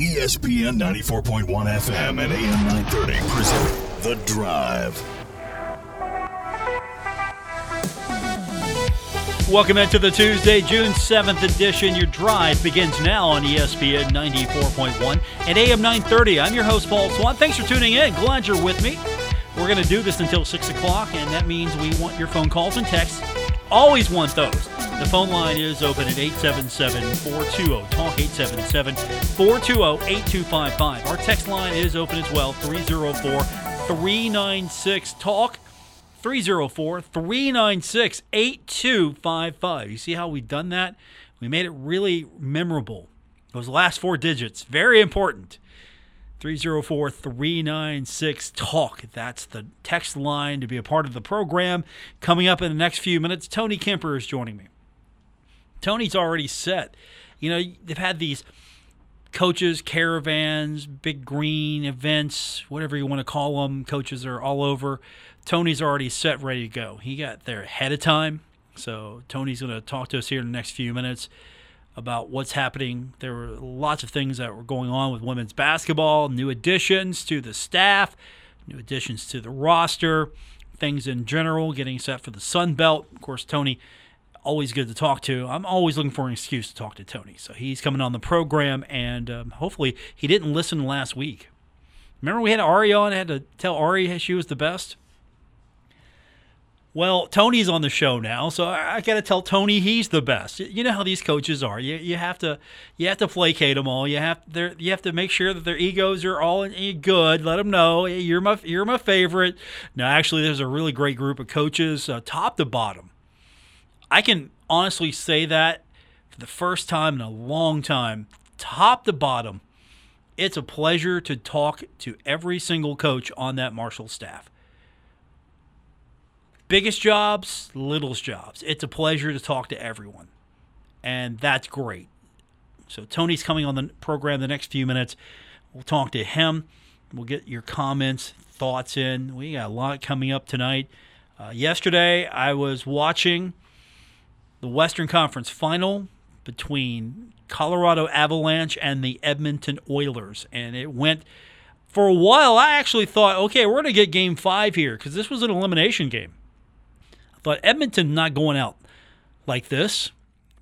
ESPN 94.1 FM and AM 930 present The Drive. Welcome into the Tuesday, June 7th edition. Your drive begins now on ESPN 94.1 and AM 930. I'm your host, Paul Swann. Thanks for tuning in. Glad you're with me. We're going to do this until 6 o'clock, and that means we want your phone calls and texts. Always want those. The phone line is open at 877 420 Talk 877 420 8255. Our text line is open as well 304 396 Talk. 304 396 8255. You see how we've done that? We made it really memorable. Those last four digits, very important. 304 396 Talk. That's the text line to be a part of the program. Coming up in the next few minutes, Tony Kemper is joining me. Tony's already set. You know, they've had these coaches, caravans, big green events, whatever you want to call them. Coaches are all over. Tony's already set, ready to go. He got there ahead of time. So Tony's going to talk to us here in the next few minutes about what's happening. There were lots of things that were going on with women's basketball, new additions to the staff, new additions to the roster, things in general, getting set for the Sun Belt. Of course, Tony always good to talk to. I'm always looking for an excuse to talk to Tony. So he's coming on the program, and um, hopefully he didn't listen last week. Remember we had Ari on, I had to tell Ari she was the best? Well, Tony's on the show now, so I, I got to tell Tony he's the best. You know how these coaches are. You, you have to you have to placate them all. You have you have to make sure that their egos are all in, good. Let them know you're my you're my favorite. No, actually, there's a really great group of coaches, uh, top to bottom. I can honestly say that for the first time in a long time, top to bottom, it's a pleasure to talk to every single coach on that Marshall staff. Biggest jobs, littlest jobs. It's a pleasure to talk to everyone. And that's great. So Tony's coming on the program the next few minutes. We'll talk to him. We'll get your comments, thoughts in. We got a lot coming up tonight. Uh, yesterday, I was watching the Western Conference final between Colorado Avalanche and the Edmonton Oilers. And it went for a while. I actually thought, okay, we're going to get game five here because this was an elimination game. I thought Edmonton not going out like this.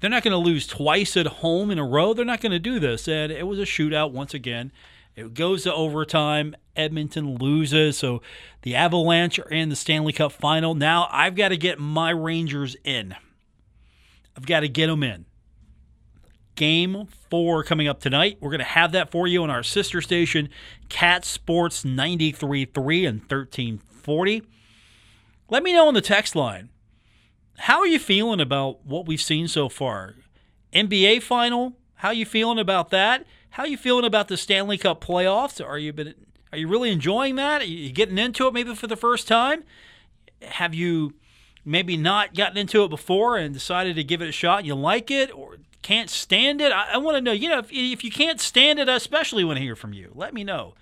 They're not going to lose twice at home in a row. They're not going to do this. And it was a shootout once again. It goes to overtime. Edmonton loses. So the Avalanche are in the Stanley Cup final. Now I've got to get my Rangers in. I've got to get them in. Game four coming up tonight. We're going to have that for you on our sister station, Cat Sports 93.3 and 1340. Let me know on the text line. How are you feeling about what we've seen so far? NBA final? How are you feeling about that? How are you feeling about the Stanley Cup playoffs? Are you been are you really enjoying that? Are you getting into it maybe for the first time? Have you maybe not gotten into it before and decided to give it a shot and you like it or can't stand it? I, I want to know, you know, if, if you can't stand it, I especially want to hear from you. Let me know.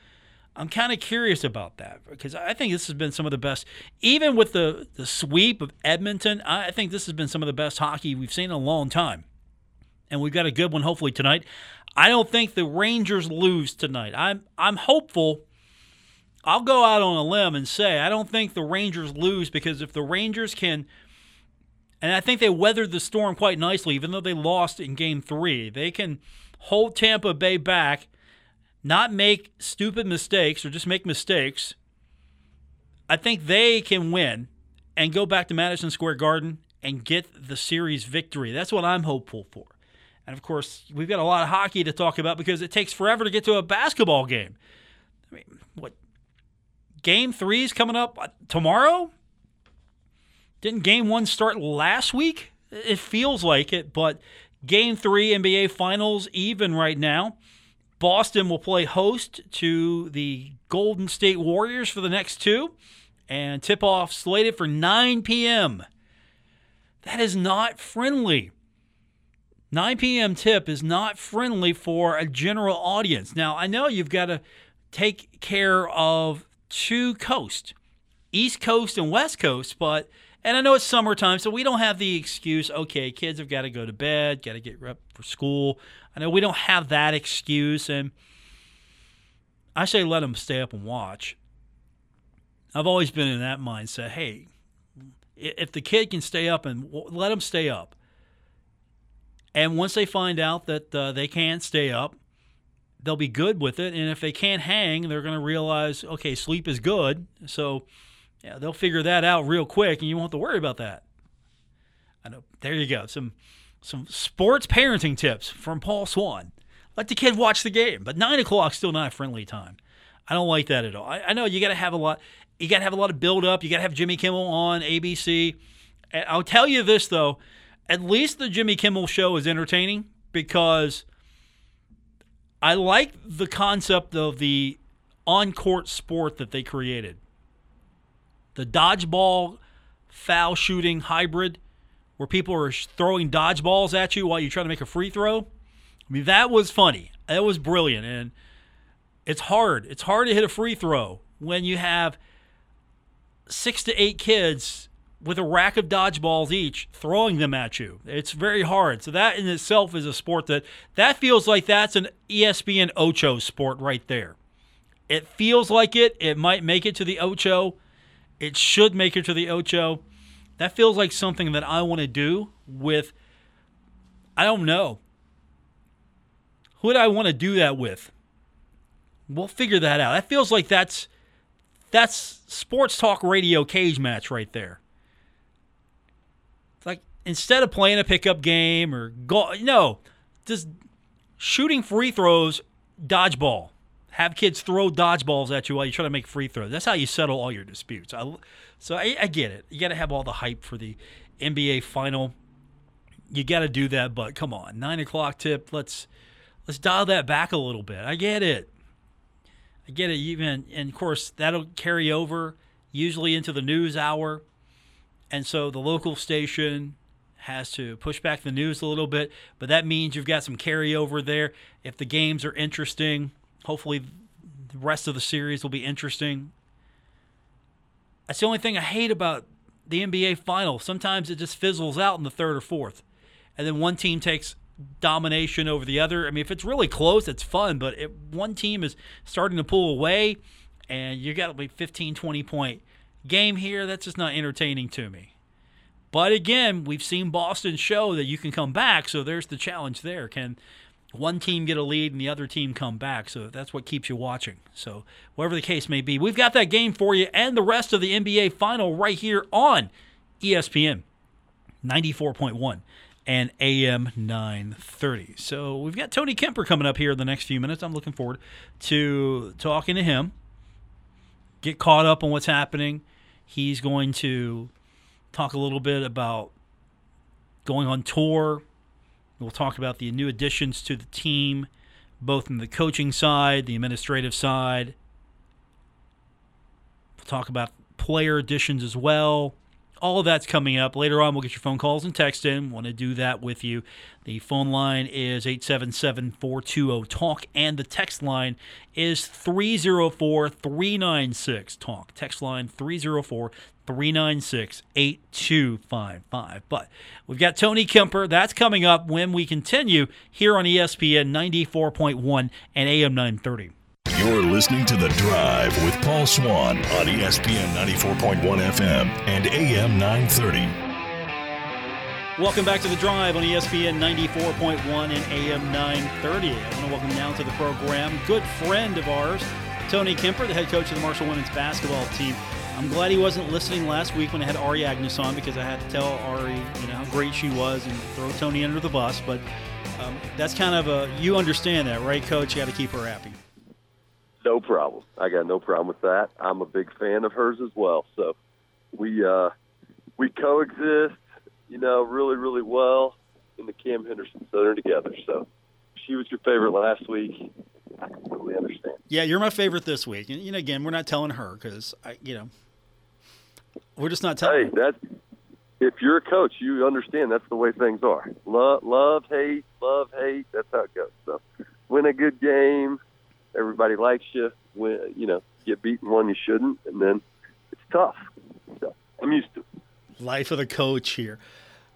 I'm kind of curious about that because I think this has been some of the best, even with the, the sweep of Edmonton. I think this has been some of the best hockey we've seen in a long time. And we've got a good one hopefully tonight. I don't think the Rangers lose tonight. I'm I'm hopeful. I'll go out on a limb and say I don't think the Rangers lose because if the Rangers can and I think they weathered the storm quite nicely even though they lost in game 3. They can hold Tampa Bay back not make stupid mistakes or just make mistakes, I think they can win and go back to Madison Square Garden and get the series victory. That's what I'm hopeful for. And of course, we've got a lot of hockey to talk about because it takes forever to get to a basketball game. I mean, what? Game three is coming up uh, tomorrow? Didn't game one start last week? It feels like it, but game three NBA Finals even right now. Boston will play host to the Golden State Warriors for the next two, and tip off slated for 9 p.m. That is not friendly. 9 p.m. tip is not friendly for a general audience. Now, I know you've got to take care of two coasts, East Coast and West Coast, but and I know it's summertime, so we don't have the excuse, okay, kids have got to go to bed, got to get up for school. I know we don't have that excuse. And I say let them stay up and watch. I've always been in that mindset. Hey, if the kid can stay up and let them stay up. And once they find out that uh, they can't stay up, they'll be good with it. And if they can't hang, they're going to realize, okay, sleep is good. So yeah, they'll figure that out real quick, and you won't have to worry about that. I know. There you go. Some some sports parenting tips from Paul Swann. Let the kid watch the game, but nine o'clock still not a friendly time. I don't like that at all. I, I know you got to have a lot. You got to have a lot of build up. You got to have Jimmy Kimmel on ABC. I'll tell you this though, at least the Jimmy Kimmel show is entertaining because I like the concept of the on court sport that they created. The dodgeball foul shooting hybrid where people are throwing dodgeballs at you while you try to make a free throw. I mean, that was funny. That was brilliant. And it's hard. It's hard to hit a free throw when you have six to eight kids with a rack of dodgeballs each throwing them at you. It's very hard. So that in itself is a sport that that feels like that's an ESPN Ocho sport right there. It feels like it. It might make it to the Ocho. It should make it to the Ocho. That feels like something that I want to do with I don't know. Who would I want to do that with? We'll figure that out. That feels like that's that's sports talk radio cage match right there. Instead of playing a pickup game or go, no, just shooting free throws, dodgeball. Have kids throw dodgeballs at you while you try to make free throws. That's how you settle all your disputes. I, so I, I get it. You got to have all the hype for the NBA final. You got to do that, but come on, nine o'clock tip. Let's let's dial that back a little bit. I get it. I get it. Even and of course that'll carry over usually into the news hour, and so the local station has to push back the news a little bit. But that means you've got some carryover there. If the games are interesting, hopefully the rest of the series will be interesting. That's the only thing I hate about the NBA final. Sometimes it just fizzles out in the third or fourth, and then one team takes domination over the other. I mean, if it's really close, it's fun, but if one team is starting to pull away and you got a 15, 20 point game here, that's just not entertaining to me. But again, we've seen Boston show that you can come back, so there's the challenge there. Can one team get a lead and the other team come back? So that's what keeps you watching. So, whatever the case may be, we've got that game for you and the rest of the NBA final right here on ESPN 94.1 and AM 930. So we've got Tony Kemper coming up here in the next few minutes. I'm looking forward to talking to him, get caught up on what's happening. He's going to talk a little bit about going on tour. We'll talk about the new additions to the team, both in the coaching side, the administrative side. We'll talk about player additions as well all of that's coming up later on. We'll get your phone calls and text in. Want to do that with you. The phone line is 877 420 TALK, and the text line is 304 396 TALK. Text line 304 396 8255. But we've got Tony Kemper. That's coming up when we continue here on ESPN 94.1 and AM 930. You're listening to The Drive with Paul Swann on ESPN 94.1 FM and AM 930. Welcome back to The Drive on ESPN 94.1 and AM 930. I want to welcome now to the program good friend of ours, Tony Kemper, the head coach of the Marshall women's basketball team. I'm glad he wasn't listening last week when I had Ari Agnes on because I had to tell Ari, you know, how great she was and throw Tony under the bus. But um, that's kind of a, you understand that, right, Coach? You got to keep her happy. No problem. I got no problem with that. I'm a big fan of hers as well. So we uh, we coexist, you know, really, really well in the Cam Henderson Center together. So she was your favorite last week. I completely understand. Yeah, you're my favorite this week. And you know, again, we're not telling her because I, you know, we're just not telling. Hey, that if you're a coach, you understand that's the way things are. Love, love, hate, love, hate. That's how it goes. So win a good game, everybody likes you. When you know get beaten one you shouldn't, and then it's tough. So I'm used to. It. Life of the coach here.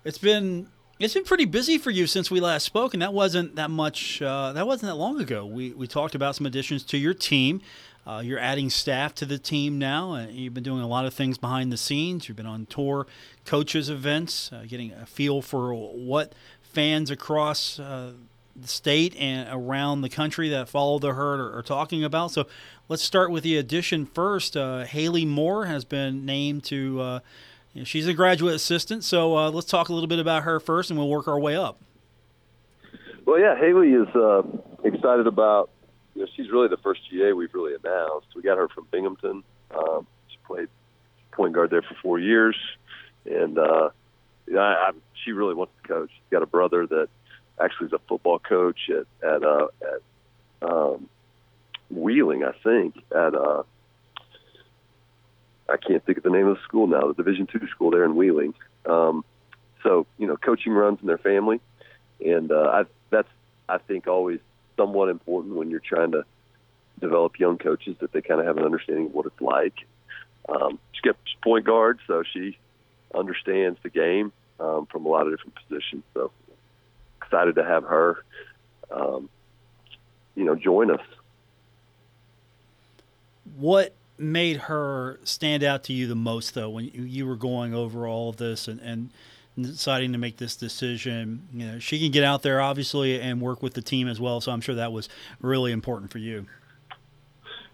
It's been It's been pretty busy for you since we last spoke, and that wasn't that much. Uh, that wasn't that long ago. We we talked about some additions to your team. Uh, you're adding staff to the team now. Uh, you've been doing a lot of things behind the scenes. You've been on tour, coaches events, uh, getting a feel for what fans across uh, state and around the country that follow the herd are, are, talking about. So let's start with the addition first. Uh, Haley Moore has been named to you know, she's a graduate assistant, so uh, let's talk a little bit about her first, and we'll work our way up. Well, yeah, Haley is uh, excited about. You know, she's really the first GA we've really announced. We got her from Binghamton. Um, she played point guard there for four years, and uh, I, I, she really wants to coach. She's got a brother that actually is a football coach at at uh, at um, Wheeling, I think, at uh, I can't think of the name of the school now, the Division two school there in Wheeling. Um, so you know, coaching runs in their family, and uh, I, that's I think always somewhat important when you're trying to develop young coaches that they kind of have an understanding of what it's like. Um, gets point guard, so she understands the game um, from a lot of different positions. So excited to have her, um, you know, join us. What made her stand out to you the most, though, when you were going over all of this and, and deciding to make this decision? You know, she can get out there, obviously, and work with the team as well. So I'm sure that was really important for you.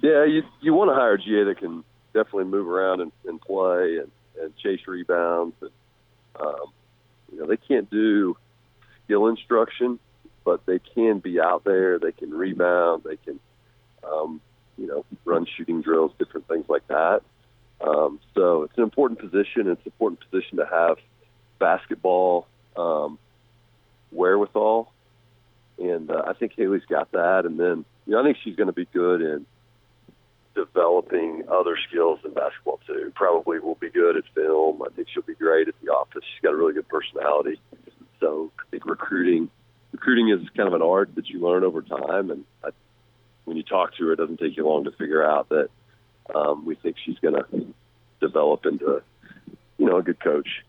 Yeah, you you want to hire a GA that can definitely move around and, and play and, and chase rebounds. And, um, you know, they can't do skill instruction, but they can be out there. They can rebound. They can um, you know, run shooting drills, different things like that. Um, so it's an important position. It's an important position to have basketball um, wherewithal, and uh, I think Haley's got that. And then, you know, I think she's going to be good in developing other skills in basketball too. Probably will be good at film. I think she'll be great at the office. She's got a really good personality. So I think recruiting recruiting is kind of an art that you learn over time, and I when you talk to her, it doesn't take you long to figure out that um, we think she's going to develop into, you know, a good coach.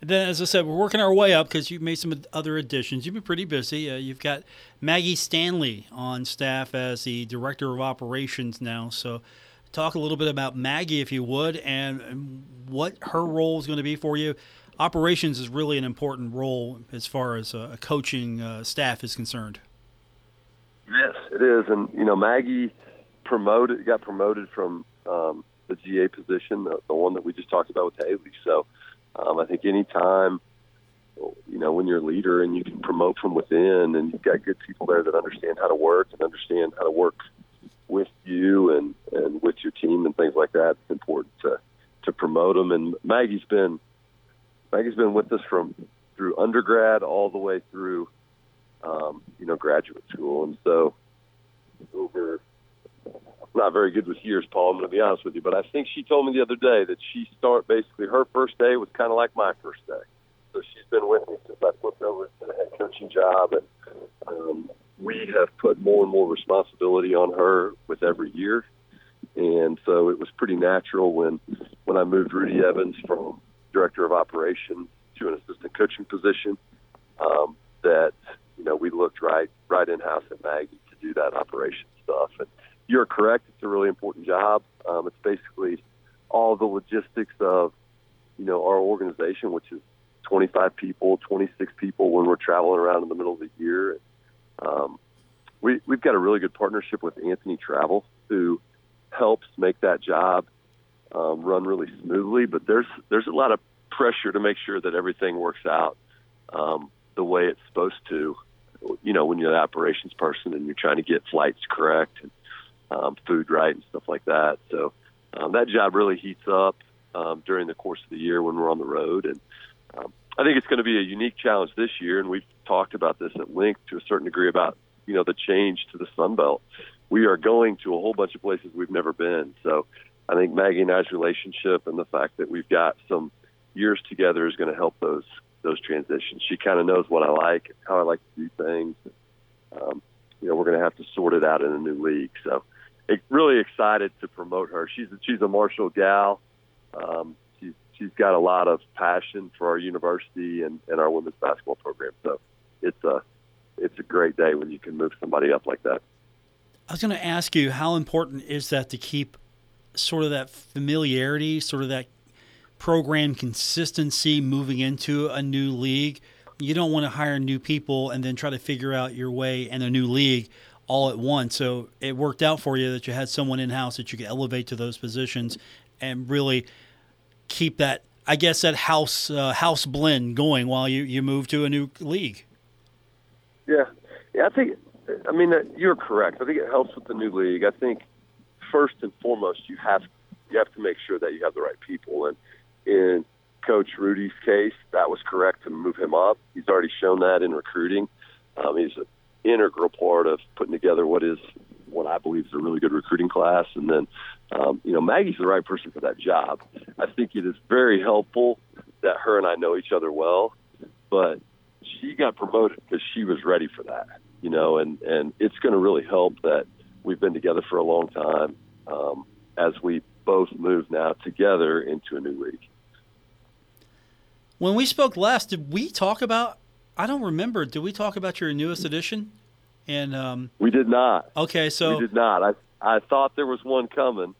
And then, as I said, we're working our way up because you've made some other additions. You've been pretty busy. Uh, you've got Maggie Stanley on staff as the director of operations now. So, talk a little bit about Maggie, if you would, and what her role is going to be for you. Operations is really an important role as far as a coaching uh, staff is concerned. Yes, it is, and you know Maggie promoted got promoted from um, the GA position, the, the one that we just talked about with Haley. So um, I think anytime you know when you're a leader and you can promote from within, and you've got good people there that understand how to work and understand how to work with you and and with your team and things like that, it's important to to promote them. And Maggie's been Maggie's been with us from through undergrad all the way through um, you know, graduate school. And so over, not very good with years, Paul, I'm going to be honest with you, but I think she told me the other day that she start basically her first day was kind of like my first day. So she's been with me since I flipped over to the head coaching job, and um, we have put more and more responsibility on her with every year. And so it was pretty natural when when I moved Rudy Evans from director of operations to an assistant coaching position um, that you know, we looked right right in house at Maggie to do that operation stuff. And you're correct; it's a really important job. Um, it's basically all the logistics of you know our organization, which is 25 people, 26 people when we're traveling around in the middle of the year. Um, we we've got a really good partnership with Anthony Travel, who helps make that job um, run really smoothly. But there's there's a lot of pressure to make sure that everything works out um, the way it's supposed to you know, when you're the operations person and you're trying to get flights correct and um, food right and stuff like that. So um, that job really heats up um, during the course of the year when we're on the road. And um, I think it's going to be a unique challenge this year. And we've talked about this at length to a certain degree about, you know, the change to the Sun Belt. We are going to a whole bunch of places we've never been. So I think Maggie and I's relationship and the fact that we've got some years together is going to help those those transitions. She kind of knows what I like, how I like to do things. Um, you know, we're going to have to sort it out in a new league. So, really excited to promote her. She's a, she's a Marshall gal. Um, she's she's got a lot of passion for our university and, and our women's basketball program. So it's a it's a great day when you can move somebody up like that. I was going to ask you how important is that to keep sort of that familiarity, sort of that program consistency moving into a new league. You don't want to hire new people and then try to figure out your way in a new league all at once. So it worked out for you that you had someone in house that you could elevate to those positions and really keep that, I guess, that house uh, house blend going while you, you move to a new league. Yeah, yeah, I think. I mean, you're correct. I think it helps with the new league. I think first and foremost, you have you have to make sure that you have the right people. And in Coach Rudy's case, that was correct to move him up. He's already shown that in recruiting. Um, he's an integral part of putting together what is what I believe is a really good recruiting class. And then, um, you know, Maggie's the right person for that job. I think it is very helpful that her and I know each other well, but she got promoted because she was ready for that, you know, and, and it's going to really help that we've been together for a long time um, as we both move now together into a new league. When we spoke last, did we talk about? I don't remember. Did we talk about your newest edition? And um, we did not. Okay, so we did not. I I thought there was one coming,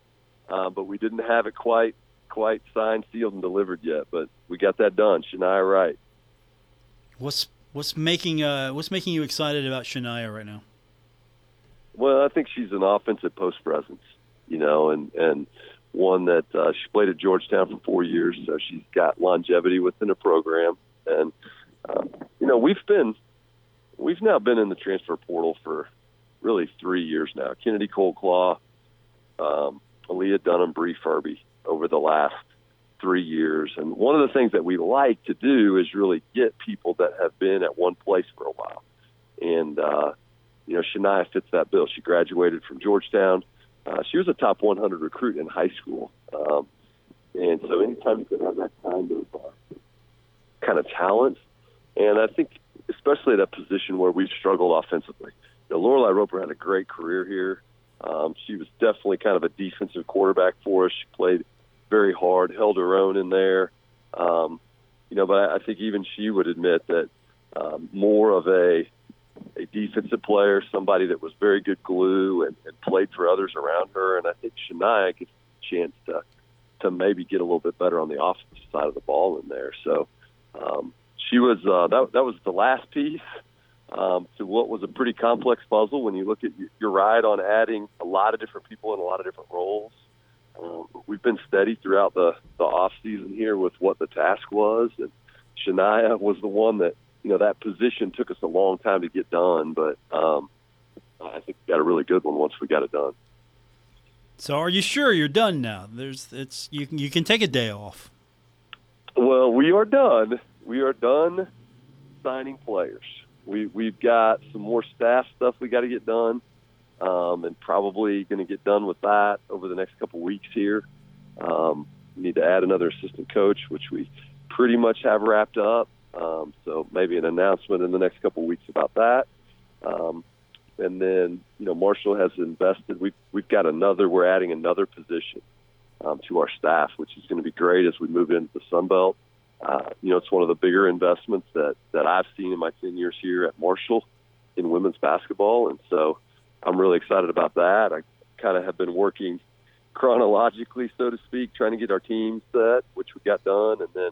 uh, but we didn't have it quite quite signed, sealed, and delivered yet. But we got that done. Shania Wright. What's what's making uh, what's making you excited about Shania right now? Well, I think she's an offensive post presence, you know, and and one that uh, she played at Georgetown for four years, so she's got longevity within the program. And uh, you know, we've been we've now been in the transfer portal for really three years now. Kennedy Coldclaw, um, Aaliyah Dunham, Bree Furby over the last three years. And one of the things that we like to do is really get people that have been at one place for a while. And uh, you know, Shania fits that bill. She graduated from Georgetown. Uh, she was a top 100 recruit in high school. Um, and so anytime you can have that kind of uh, kind of talent, and I think especially at a position where we've struggled offensively. You know, Lorelei Roper had a great career here. Um, she was definitely kind of a defensive quarterback for us. She played very hard, held her own in there. Um, you know, but I, I think even she would admit that um, more of a a defensive player, somebody that was very good glue and, and played for others around her. And I think Shania gets a chance to to maybe get a little bit better on the offensive side of the ball in there. So um, she was uh, that that was the last piece um, to what was a pretty complex puzzle. When you look at your ride on adding a lot of different people in a lot of different roles. Um, we've been steady throughout the the off season here with what the task was, and Shania was the one that you know that position took us a long time to get done, but um, I think we got a really good one once we got it done. So, are you sure you're done now? There's, it's you can you can take a day off. Well, we are done. We are done signing players. We we've got some more staff stuff we got to get done, um, and probably going to get done with that over the next couple weeks here. Um, we need to add another assistant coach, which we pretty much have wrapped up. Um, so maybe an announcement in the next couple of weeks about that. Um, and then you know Marshall has invested. We've we've got another. We're adding another position um, to our staff, which is going to be great as we move into the Sun Belt. Uh, you know, it's one of the bigger investments that that I've seen in my ten years here at Marshall in women's basketball, and so I'm really excited about that. I kind of have been working chronologically, so to speak, trying to get our team set, which we got done, and then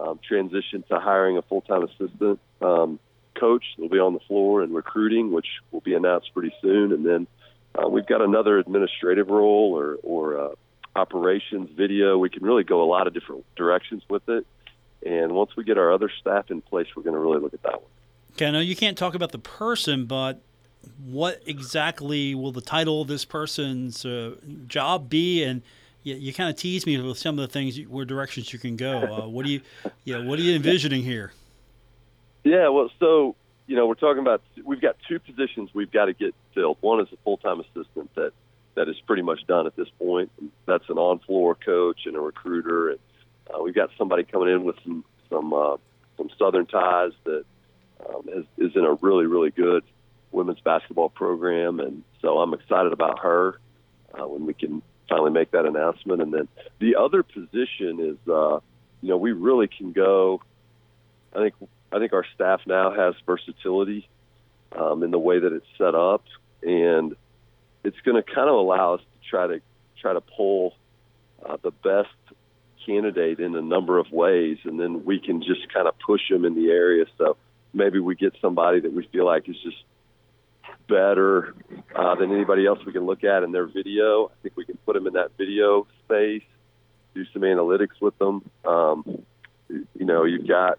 um, transition to hiring a full time assistant um, coach that'll be on the floor and recruiting, which will be announced pretty soon. And then uh, we've got another administrative role or, or uh, operations video. We can really go a lot of different directions with it. And once we get our other staff in place, we're going to really look at that one. Okay, I know you can't talk about the person, but what exactly will the title of this person's uh, job be? And you, you kind of tease me with some of the things, where directions you can go. Uh, what do you, you know, what are you envisioning here? Yeah, well, so you know, we're talking about we've got two positions we've got to get filled. One is a full time assistant that that is pretty much done at this point. That's an on floor coach and a recruiter, and uh, we've got somebody coming in with some some uh, some Southern ties that um, is, is in a really really good women's basketball program, and so I'm excited about her uh, when we can finally make that announcement. And then the other position is uh, you know, we really can go. I think I think our staff now has versatility um, in the way that it's set up, and it's going to kind of allow us to try to try to pull uh, the best candidate in a number of ways, and then we can just kind of push them in the area. So maybe we get somebody that we feel like is just better uh, than anybody else we can look at in their video. I think we can put them in that video space, do some analytics with them. Um, you know, you've got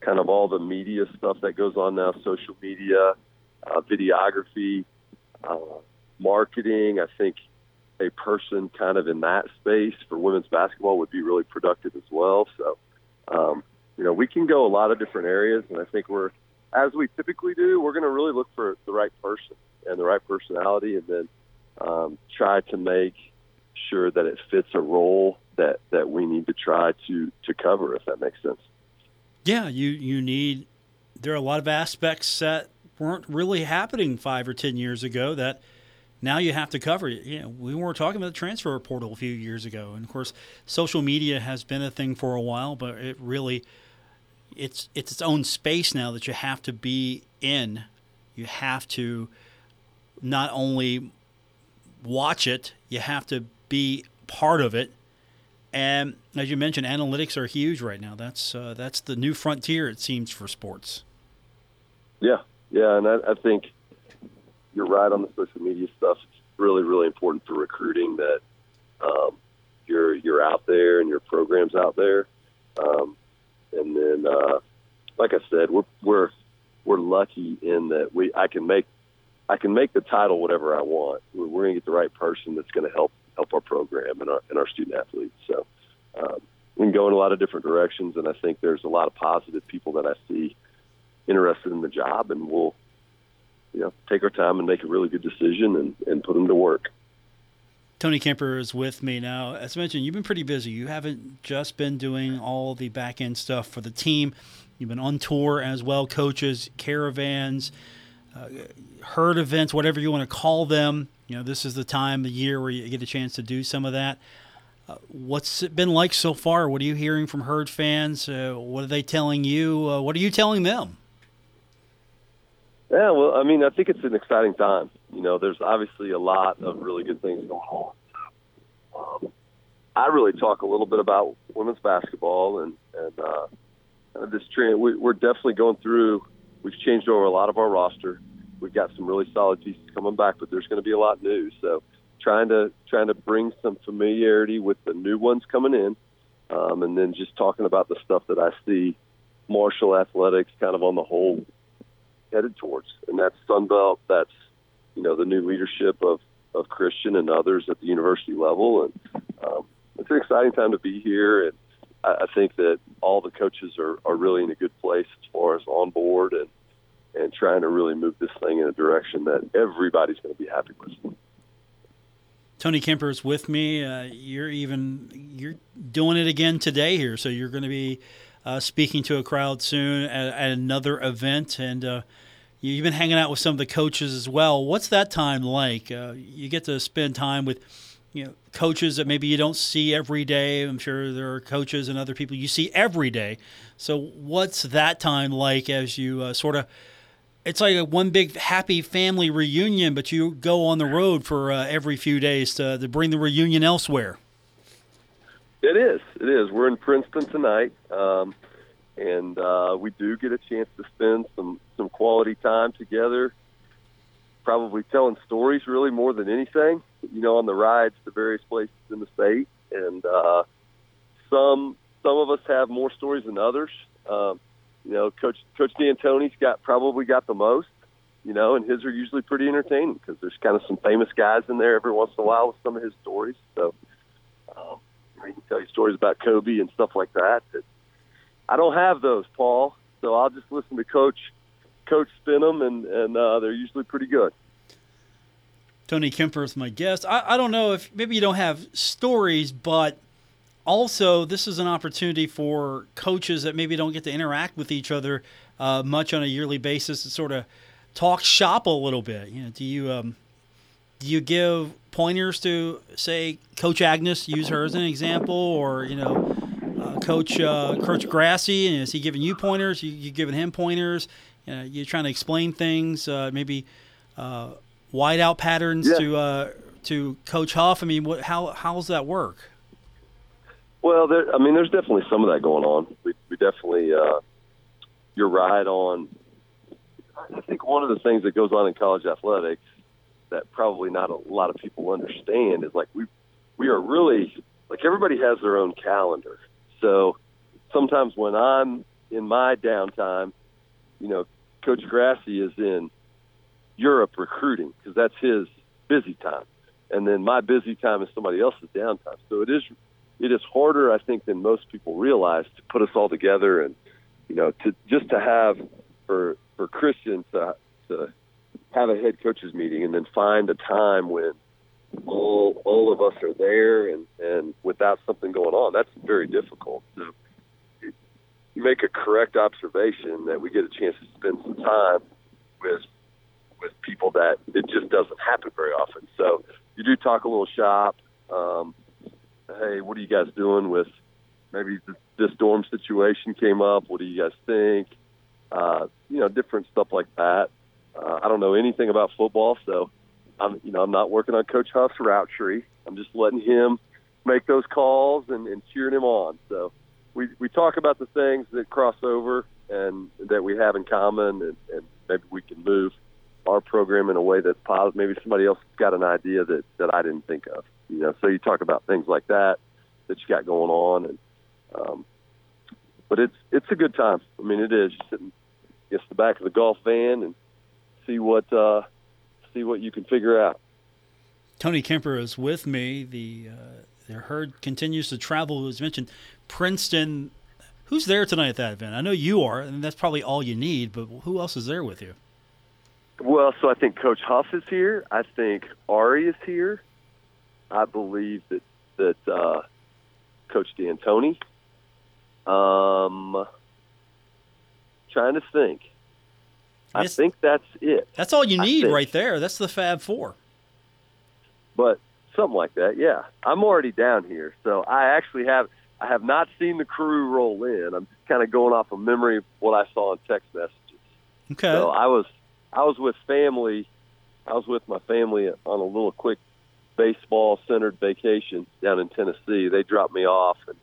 kind of all the media stuff that goes on now, social media, uh, videography, uh, marketing. I think a person kind of in that space for women's basketball would be really productive as well. So, um, you know, we can go a lot of different areas, and I think we're, as we typically do, we're going to really look for the right person and the right personality, and then um, try to make sure that it fits a role that that we need to try to to cover, if that makes sense. Yeah, you you need. There are a lot of aspects that weren't really happening five or ten years ago that now you have to cover. You know, we weren't talking about the transfer portal a few years ago, and of course, social media has been a thing for a while, but it really it's it's its own space now that you have to be in. You have to not only watch it, you have to be part of it. And as you mentioned, analytics are huge right now. That's uh, that's the new frontier, it seems, for sports. Yeah, yeah, and I, I think you're right on the social media stuff. It's really, really important for recruiting that um, you're you're out there and your program's out there. Um, and then, uh, like I said, we're we're we're lucky in that we I can make I can make the title whatever I want. We're, we're going to get the right person that's going to help help our program and our and our student athletes. So um, we can go in a lot of different directions, and I think there's a lot of positive people that I see interested in the job, and we'll you know, take our time and make a really good decision and, and put them to work. Tony Kemper is with me now. As I mentioned, you've been pretty busy. You haven't just been doing all the back end stuff for the team. You've been on tour as well, coaches, caravans, uh, herd events, whatever you want to call them. You know, this is the time of year where you get a chance to do some of that. Uh, what's it been like so far? What are you hearing from herd fans? Uh, what are they telling you? Uh, what are you telling them? Yeah, well, I mean, I think it's an exciting time. You know, there's obviously a lot of really good things going on. Um, I really talk a little bit about women's basketball and and uh, this trend. We, we're definitely going through. We've changed over a lot of our roster. We've got some really solid pieces coming back, but there's going to be a lot new. So, trying to trying to bring some familiarity with the new ones coming in, um, and then just talking about the stuff that I see Marshall athletics kind of on the whole headed towards, and that's Sunbelt. That's you know the new leadership of of Christian and others at the university level, and um, it's an exciting time to be here. And I, I think that all the coaches are are really in a good place as far as on board and and trying to really move this thing in a direction that everybody's going to be happy with. Tony Kemper is with me. Uh, you're even you're doing it again today here, so you're going to be uh, speaking to a crowd soon at, at another event, and uh, you've been hanging out with some of the coaches as well. What's that time like? Uh, you get to spend time with you know coaches that maybe you don't see every day. I'm sure there are coaches and other people you see every day. So what's that time like as you uh, sort of it's like a one big happy family reunion, but you go on the road for uh, every few days to, to bring the reunion elsewhere. It is. It is. We're in Princeton tonight, um, and uh, we do get a chance to spend some some quality time together. Probably telling stories, really more than anything. You know, on the rides to various places in the state, and uh, some some of us have more stories than others. Um, you know, Coach Coach D'Antoni's got probably got the most. You know, and his are usually pretty entertaining because there's kind of some famous guys in there every once in a while with some of his stories. So. Um, he can tell you stories about Kobe and stuff like that. That I don't have those, Paul. So I'll just listen to Coach Coach spin them, and and uh, they're usually pretty good. Tony Kemper is my guest. I, I don't know if maybe you don't have stories, but also this is an opportunity for coaches that maybe don't get to interact with each other uh, much on a yearly basis to sort of talk shop a little bit. You know, do you um, do you give pointers to say Coach Agnes, use her as an example, or you know, Coach uh, Coach Grassie? And is he giving you pointers? You, you giving him pointers? Uh, you're trying to explain things, uh, maybe uh, wide out patterns Yeah. to uh, to Coach Huff. I mean, what, how how's that work? Well, there, I mean, there's definitely some of that going on. We, we definitely, uh, you're right on. I think one of the things that goes on in college athletics that probably not a lot of people understand is like we we are really like everybody has their own calendar. So sometimes when I'm in my downtime, you know, Coach Grassie is in Europe recruiting because that's his busy time, and then my busy time is somebody else's downtime. So it is it is harder, I think, than most people realize to put us all together and you know to just to have for for Christian to to have a head coaches meeting and then find a time when all all of us are there and and without something going on. That's very difficult. So you make a correct observation that we get a chance to spend some time with with people that it just doesn't happen very often. So you do talk a little shop. Um, hey, what are you guys doing with maybe th- this dorm situation came up? What do you guys think? Uh, you know, different stuff like that. Uh, I don't know anything about football, so I'm, you know, I'm not working on Coach Huff's route tree. I'm just letting him make those calls and, and cheering him on. So we we talk about the things that cross over and that we have in common, and, and maybe we can move our program in a way that's positive. Maybe somebody else got an idea that that I didn't think of. You know, so you talk about things like that that you got going on, and um, but it's it's a good time. I mean, it is. You sit in against the back of the golf van and see what uh, see what you can figure out. Tony Kemper is with me. The uh, herd continues to travel. As mentioned, Princeton. Who's there tonight at that event? I know you are, and that's probably all you need. But who else is there with you? Well, so I think Coach Huff is here. I think Ari is here. I believe that that uh, Coach D'Antoni. Um, trying to think. I think that's it. That's all you need right there. That's the Fab Four. but something like that. Yeah, I'm already down here, so I actually have I have not seen the crew roll in. I'm just kind of going off of memory of what I saw in text messages. Okay. So I was I was with family. I was with my family on a little quick baseball centered vacation down in Tennessee. They dropped me off and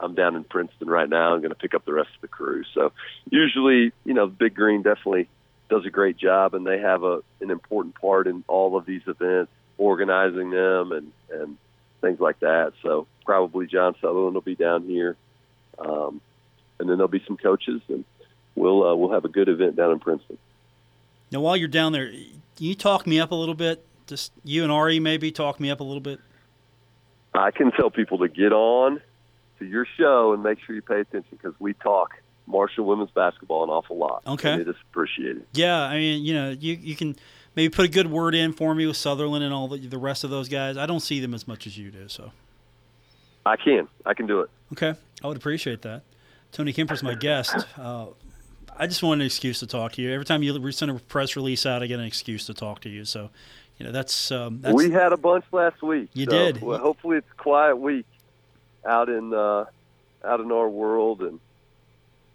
I'm down in Princeton right now. I'm going to pick up the rest of the crew. So usually, you know, Big Green definitely does a great job and they have a an important part in all of these events, organizing them and and things like that. So probably John Sutherland will be down here. Um, and then there'll be some coaches and we'll uh, we'll have a good event down in Princeton. now, while you're down there, can you talk me up a little bit? Just you and Ari maybe talk me up a little bit. I can tell people to get on to your show and make sure you pay attention because we talk Marshall women's basketball an awful lot. Okay. and appreciate it. Yeah, I mean, you know, you you can maybe put a good word in for me with Sutherland and all the, the rest of those guys. I don't see them as much as you do, so I can, I can do it. okay, I would appreciate that. Tony Kemper's my guest. Uh, I just want an excuse to talk to you. Every time you send a press release out, I get an excuse to talk to you. So, you know, that's um, that's we had a bunch last week. You so, did. Well, hopefully, it's a quiet week out in uh, out in our world, and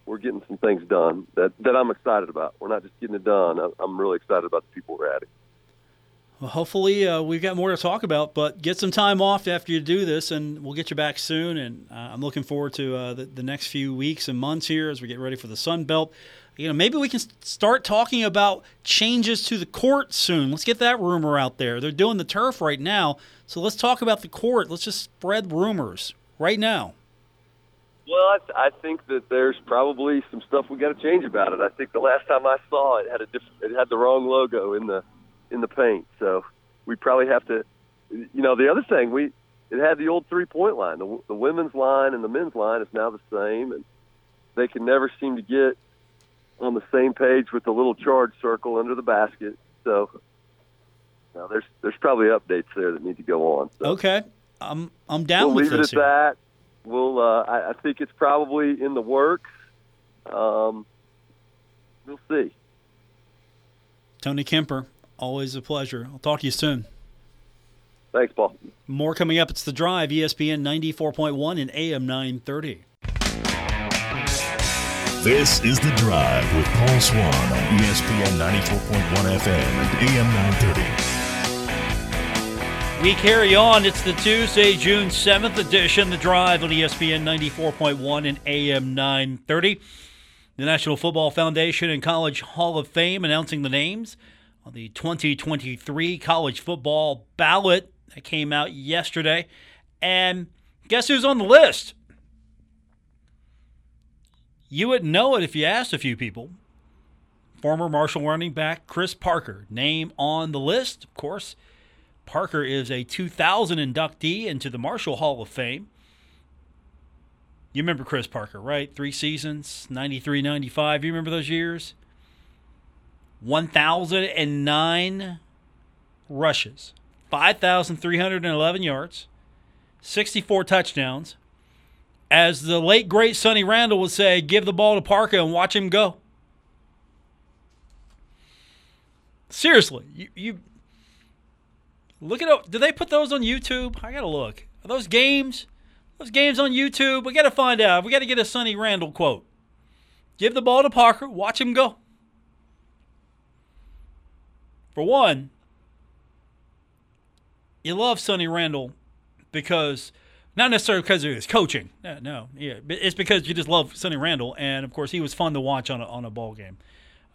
we're getting some things done that that I'm excited about. We're not just getting it done. I'm- really excited about the people we're adding. Well, hopefully, uh, we've got more to talk about, but get some time off after you do this, and we'll get you back soon. And uh, I'm looking forward to uh, the, the next few weeks and months here as we get ready for the Sun Belt. You know, maybe we can start talking about changes to the court soon. Let's get that rumor out there. They're doing the turf right now, so let's talk about the court. Let's just spread rumors right now. Well, I, I think that there's probably some stuff we got to change about it. I think the last time I saw it had a diff- it had the wrong logo in the in the paint, so we probably have to. You know, the other thing we it had the old three point line. The, the women's line and the men's line is now the same, and they can never seem to get on the same page with the little charge circle under the basket. So. Now, there's there's probably updates there that need to go on. So Okay, I'm I'm down we'll with leave it at here. that. We'll. Uh, I, I think it's probably in the works. Um, we'll see. Tony Kemper, always a pleasure. I'll talk to you soon. Thanks, Paul. More coming up. It's the drive, ESPN 94.1 and AM 930. This is The Drive with Paul Swann on ESPN 94.1 FM and AM 930. We carry on. It's the Tuesday, June 7th edition, The Drive on ESPN 94.1 and AM 930. The National Football Foundation and College Hall of Fame announcing the names on the 2023 college football ballot that came out yesterday. And guess who's on the list? You wouldn't know it if you asked a few people. Former Marshall running back Chris Parker, name on the list, of course. Parker is a 2000 inductee into the Marshall Hall of Fame. You remember Chris Parker, right? Three seasons, 93, 95. You remember those years? 1,009 rushes, 5,311 yards, 64 touchdowns. As the late, great Sonny Randle would say, give the ball to Parker and watch him go. Seriously, you, you look at it. do they put those on YouTube? I gotta look. Are those games? Those games on YouTube? We gotta find out. We gotta get a Sonny Randle quote. Give the ball to Parker, watch him go. For one, you love Sonny Randle because not necessarily because of his coaching. No, no, yeah, it's because you just love Sonny Randle, and of course he was fun to watch on a, on a ball game.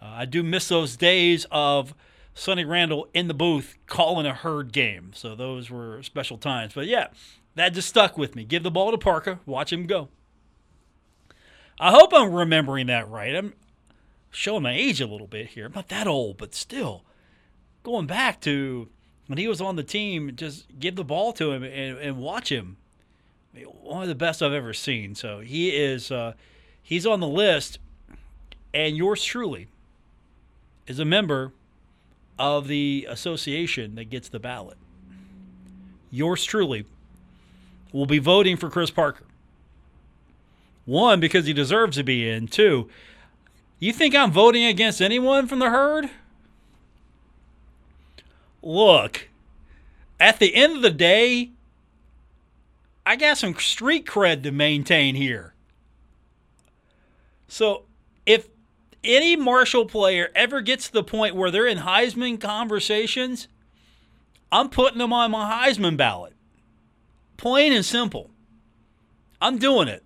Uh, I do miss those days of Sonny Randle in the booth calling a herd game. So those were special times. But yeah, that just stuck with me. Give the ball to Parker, watch him go. I hope I'm remembering that right. I'm showing my age a little bit here. I'm not that old, but still going back to when he was on the team, just give the ball to him and, and watch him. I mean, one of the best I've ever seen. So he is uh, he's on the list, and yours truly is a member of the association that gets the ballot. Yours truly will be voting for Chris Parker. One, because he deserves to be in. Two, you think I'm voting against anyone from the herd? Look, at the end of the day, I got some street cred to maintain here. So if any Marshall player ever gets to the point where they're in Heisman conversations, I'm putting them on my Heisman ballot. Plain and simple. I'm doing it.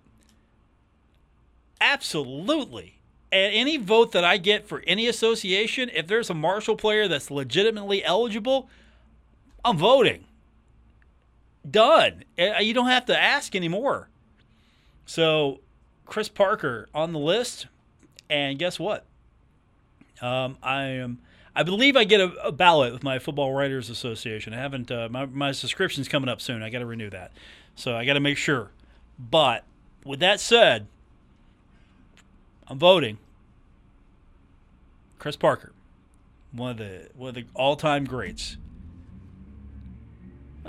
Absolutely. And any vote that I get for any association, if there's a Marshall player that's legitimately eligible, I'm voting. Done. Uh, You don't have to ask anymore. So, Chris Parker on the list, and guess what? Um, I am. I believe I get a, a, ballot with my Football Writers Association. I haven't. Uh, my my subscription's coming up soon. I got to renew that, so I got to make sure. But with that said, I'm voting. Chris Parker, one of the one of the all time greats.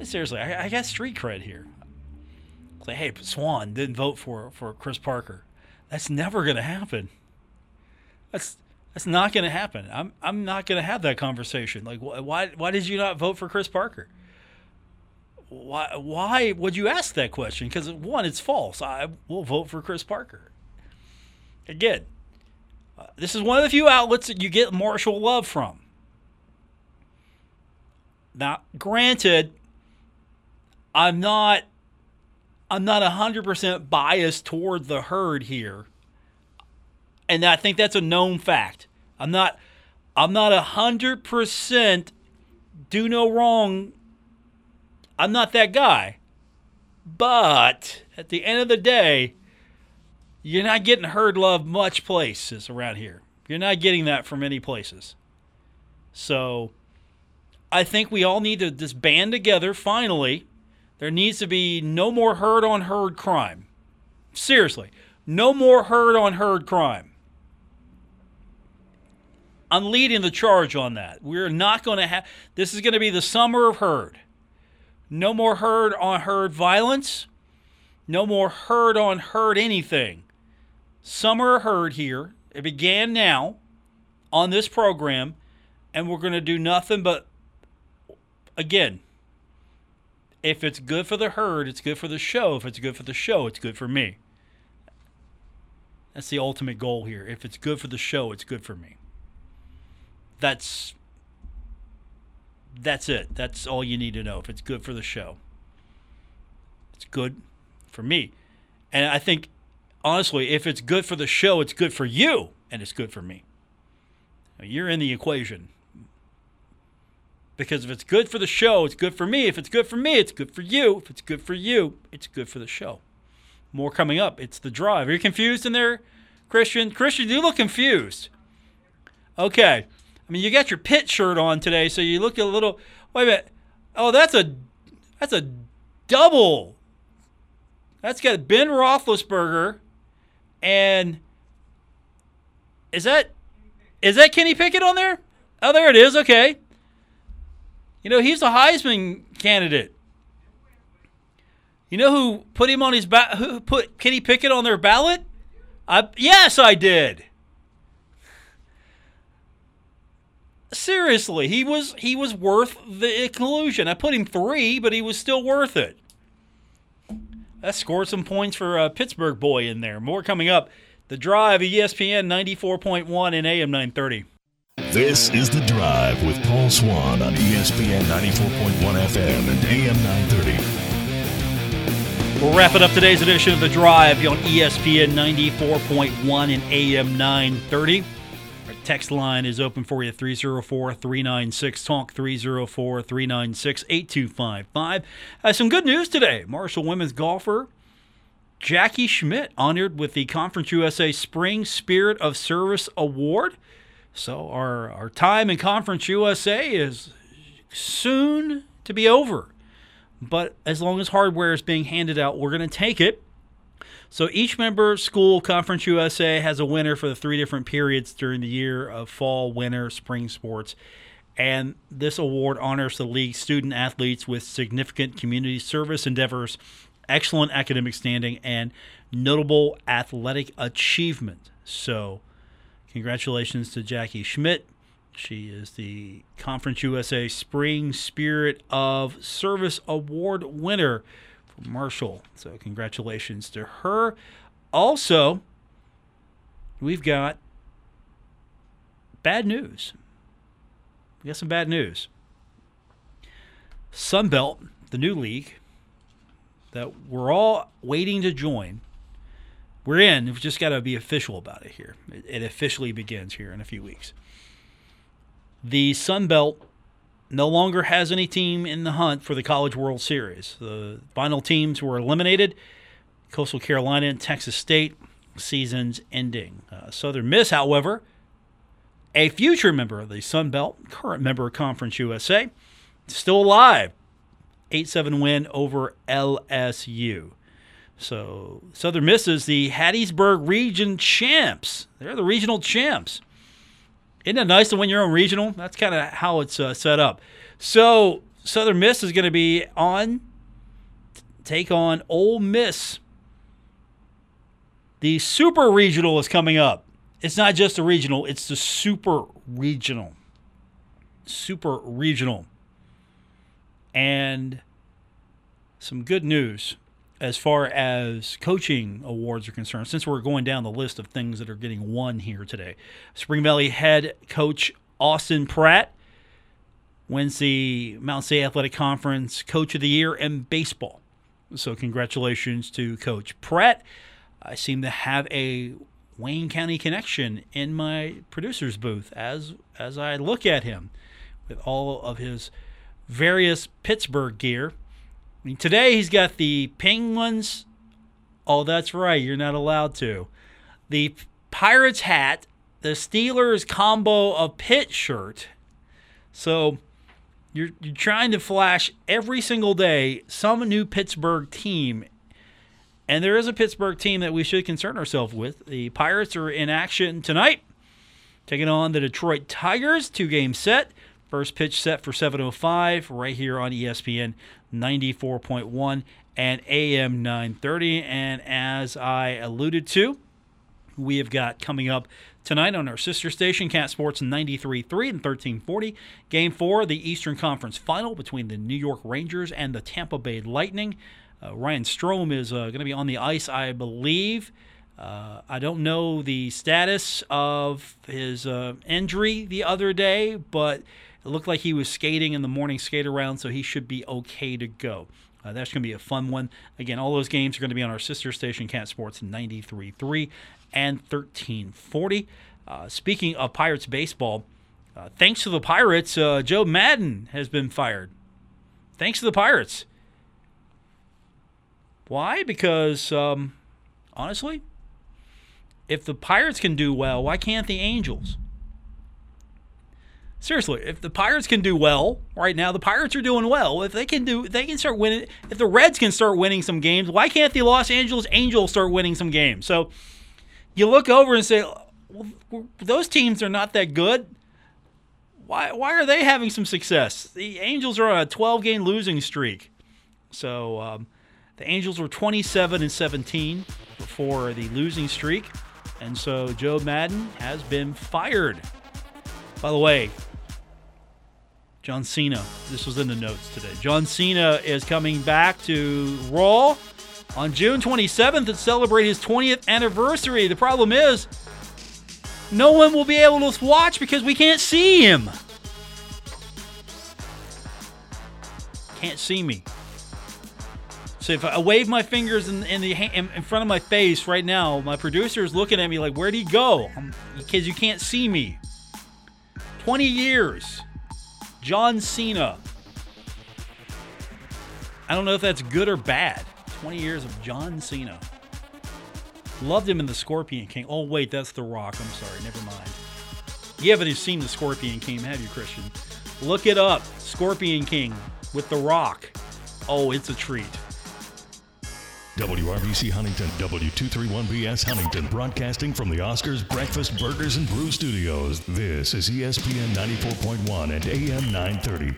Seriously, I, I got street cred here. Like, hey, Swann didn't vote for for Chris Parker. That's never gonna happen. That's that's not gonna happen. I'm I'm not gonna have that conversation. Like, why why did you not vote for Chris Parker? Why why would you ask that question? Because one, it's false. I will vote for Chris Parker. Again, uh, this is one of the few outlets that you get Marshall love from. Now, granted, I'm not I'm not 100% biased toward the herd here. And I think that's a known fact. I'm not I'm not a 100% do no wrong. I'm not that guy. But at the end of the day, you're not getting herd love much places around here. You're not getting that from many places. So I think we all need to just band together finally. There needs to be no more herd on herd crime. Seriously, no more herd on herd crime. I'm leading the charge on that. We're not going to have this is going to be the summer of herd. No more herd on herd violence. No more herd on herd anything. Summer herd here. It began now on this program, and we're going to do nothing but, again, if it's good for the herd, it's good for the show. If it's good for the show, it's good for me. That's the ultimate goal here. If it's good for the show, it's good for me. That's that's it. That's all you need to know. If it's good for the show, it's good for me. And I think, honestly, if it's good for the show, it's good for you, and it's good for me. You're in the equation. Because if it's good for the show, it's good for me. If it's good for me, it's good for you. If it's good for you, it's good for the show. More coming up. It's the drive. Are you confused in there, Christian? Christian, you look confused. Okay. I mean, you got your Pitt shirt on today, so you look a little. Wait a minute. Oh, that's a that's a double. That's got Ben Roethlisberger, and is that is that Kenny Pickett on there? Oh, there it is. Okay. You know, he's a Heisman candidate. You know who put him on his ba- who put Kenny Pickett on their ballot? I yes, I did. Seriously, he was he was worth the collusion. I put him three, but he was still worth it. That scored some points for a Pittsburgh boy in there. More coming up. The Drive, ESPN 94.1 and AM 930. This is The Drive with Paul Swann on ESPN 94.1 FM and AM 930. We're wrapping up today's edition of The Drive on ESPN 94.1 and AM 930. Text line is open for you 304 396 Talk 304 396 8255. Uh, some good news today. Marshall women's golfer Jackie Schmidt honored with the Conference USA Spring Spirit of Service Award. So our our time in Conference USA is soon to be over. But as long as hardware is being handed out, we're going to take it. So each member school Conference USA has a winner for the three different periods during the year of fall, winter, spring sports. And this award honors the league student athletes with significant community service endeavors excellent academic standing, and notable athletic achievement. So, congratulations to Jackie Schmidt. She is the Conference USA Spring Spirit of Service Award winner Marshall. So, congratulations to her. Also, we've got bad news. We got some bad news. Sunbelt, the new league, that we're all waiting to join. We're in. We've just got to be official about it here. It, officially begins here in a few weeks. The Sun Belt no longer has any team in the hunt for the College World Series. The final teams were eliminated Coastal Carolina and Texas State, seasons ending. Uh, Southern Miss, however, a future member of the Sun Belt, current member of Conference USA, still alive, 8 7 win over LSU. So Southern Miss is the Hattiesburg Region champs. They're the regional champs. Isn't it nice to win your own regional? That's kind of how it's uh, set up. So Southern Miss is going to be on take on Ole Miss. The Super Regional is coming up. It's not just a regional; it's the Super Regional. Super Regional. And some good news as far as coaching awards are concerned, since we're going down the list of things that are getting won here today. Spring Valley head coach Austin Pratt wins the Mountain State Athletic Conference Coach of the Year in baseball. So, congratulations to Coach Pratt. I seem to have a Wayne County connection in my producer's booth as as I look at him with all of his various Pittsburgh gear. Mean, today he's got the Penguins. Oh, that's right. You're not allowed to. The Pirates hat, the Steelers combo of Pitt shirt. So you're, you're trying to flash every single day some new Pittsburgh team. And there is a Pittsburgh team that we should concern ourselves with. The Pirates are in action tonight, taking on the Detroit Tigers, two game set. First pitch set for 7:05 right here on ESPN 94.1 and AM 930. And as I alluded to, we have got coming up tonight on our sister station, Cat Sports 93.3 and 1340. Game four, the Eastern Conference Final between the New York Rangers and the Tampa Bay Lightning. Uh, Ryan Strome is uh, going to be on the ice, I believe. Uh, I don't know the status of his uh, injury the other day, but it looked like he was skating in the morning skate around, so he should be okay to go. Uh, that's going to be a fun one. Again, all those games are going to be on our sister station, Cat Sports 93.3 and 1340. Uh, speaking of Pirates baseball, uh, thanks to the Pirates, uh, Joe Maddon has been fired. Thanks to the Pirates. Why? Because, um, honestly, if the Pirates can do well, why can't the Angels? Seriously, if the Pirates can do well right now, the Pirates are doing well. If they can do, they can start winning. If the Reds can start winning some games, why can't the Los Angeles Angels start winning some games? So you look over and say, well, those teams are not that good. Why, why are they having some success? The Angels are on a 12 game losing streak. So um, the Angels were 27 and 17 before the losing streak. And so Joe Maddon has been fired. By the way, John Cena, this was in the notes today. John Cena is coming back to Raw on June 27th to celebrate his 20th anniversary. The problem is, no one will be able to watch because we can't see him. Can't see me. So if I wave my fingers in, in the in, in front of my face right now, my producer is looking at me like, "Where'd he go?" Because you can't see me. 20 years. John Cena. I don't know if that's good or bad. 20 years of John Cena. Loved him in The Scorpion King. Oh, wait, that's The Rock. I'm sorry. Never mind. You haven't seen The Scorpion King, have you, Christian? Look it up. Scorpion King with The Rock. Oh, it's a treat. WRVC Huntington, W231BS Huntington, broadcasting from the Oscars Breakfast Burgers and Brew Studios. This is ESPN 94.1 and AM 930.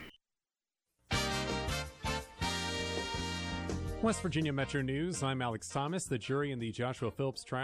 West Virginia Metro News. I'm Alex Thomas. The jury in the Joshua Phillips trial.